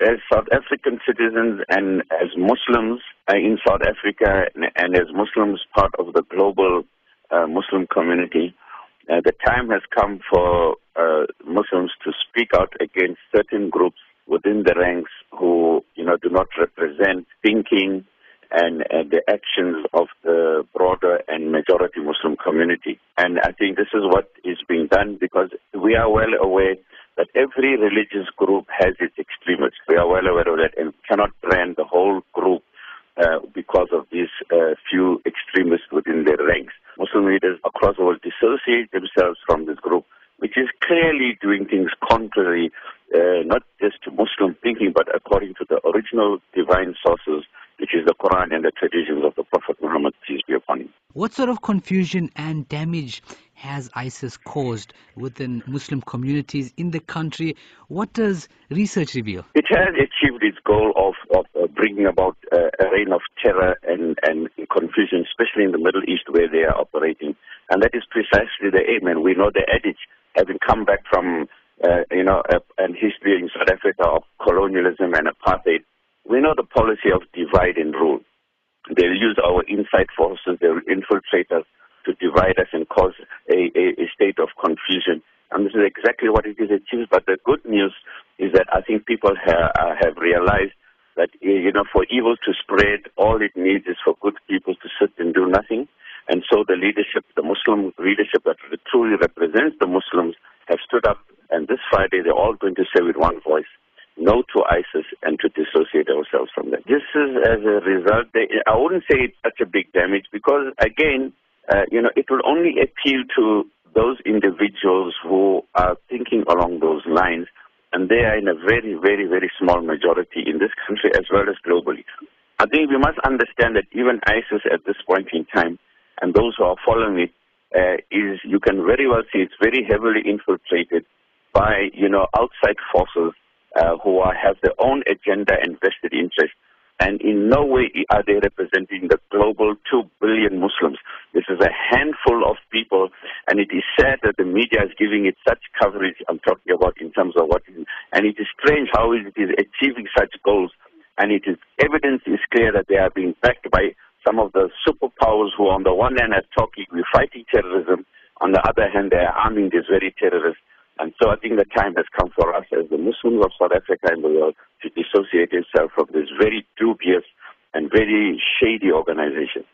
As South African citizens and as Muslims uh, in South Africa and as Muslims part of the global uh, Muslim community, uh, the time has come for uh, Muslims to speak out against certain groups within the ranks who, you know, do not represent thinking and, and the actions of the broader and majority Muslim community. And I think this is what is being done because we are well aware that every religious group has its extremists. We are well aware of that and cannot brand the whole group uh, because of these uh, few extremists within their ranks. Muslim leaders across the world dissociate themselves from this group, which is clearly doing things contrary, uh, not just to Muslim thinking, but according to the original divine sources, Quran and the traditions of the Prophet Muhammad, peace be upon him. What sort of confusion and damage has ISIS caused within Muslim communities in the country? What does research reveal? It has achieved its goal of, of uh, bringing about uh, a reign of terror and, and confusion, especially in the Middle East where they are operating. And that is precisely the aim. And we know the adage, having come back from, uh, you know, a, a history in South Africa of colonialism and apartheid, we know the policy of divide and rule. They'll use our inside forces, they'll infiltrate us to divide us and cause a, a, a state of confusion. And this is exactly what it is achieved. But the good news is that I think people ha- uh, have realized that, you know, for evil to spread, all it needs is for good people to sit and do nothing. And so the leadership, the Muslim leadership that truly represents the Muslims have stood up. And this Friday, they're all going to say with one voice, no to ISIS and to dissociate ourselves from them. This is as a result, they, I wouldn't say it's such a big damage because again, uh, you know, it will only appeal to those individuals who are thinking along those lines, and they are in a very, very, very small majority in this country as well as globally. I think we must understand that even ISIS at this point in time, and those who are following it, uh, is you can very well see it's very heavily infiltrated by you know outside forces uh, who are, have their own agenda and vested interest and in no way are they representing the global 2 billion Muslims. This is a handful of people, and it is sad that the media is giving it such coverage I'm talking about in terms of what is, and it is strange how it is achieving such goals, and it is evidence is clear that they are being backed by some of the superpowers who on the one hand are talking, we're fighting terrorism, on the other hand they are arming these very terrorists. And so I think the time has come for us as the Muslims of South Africa and the world to dissociate itself from this very dubious and very shady organization.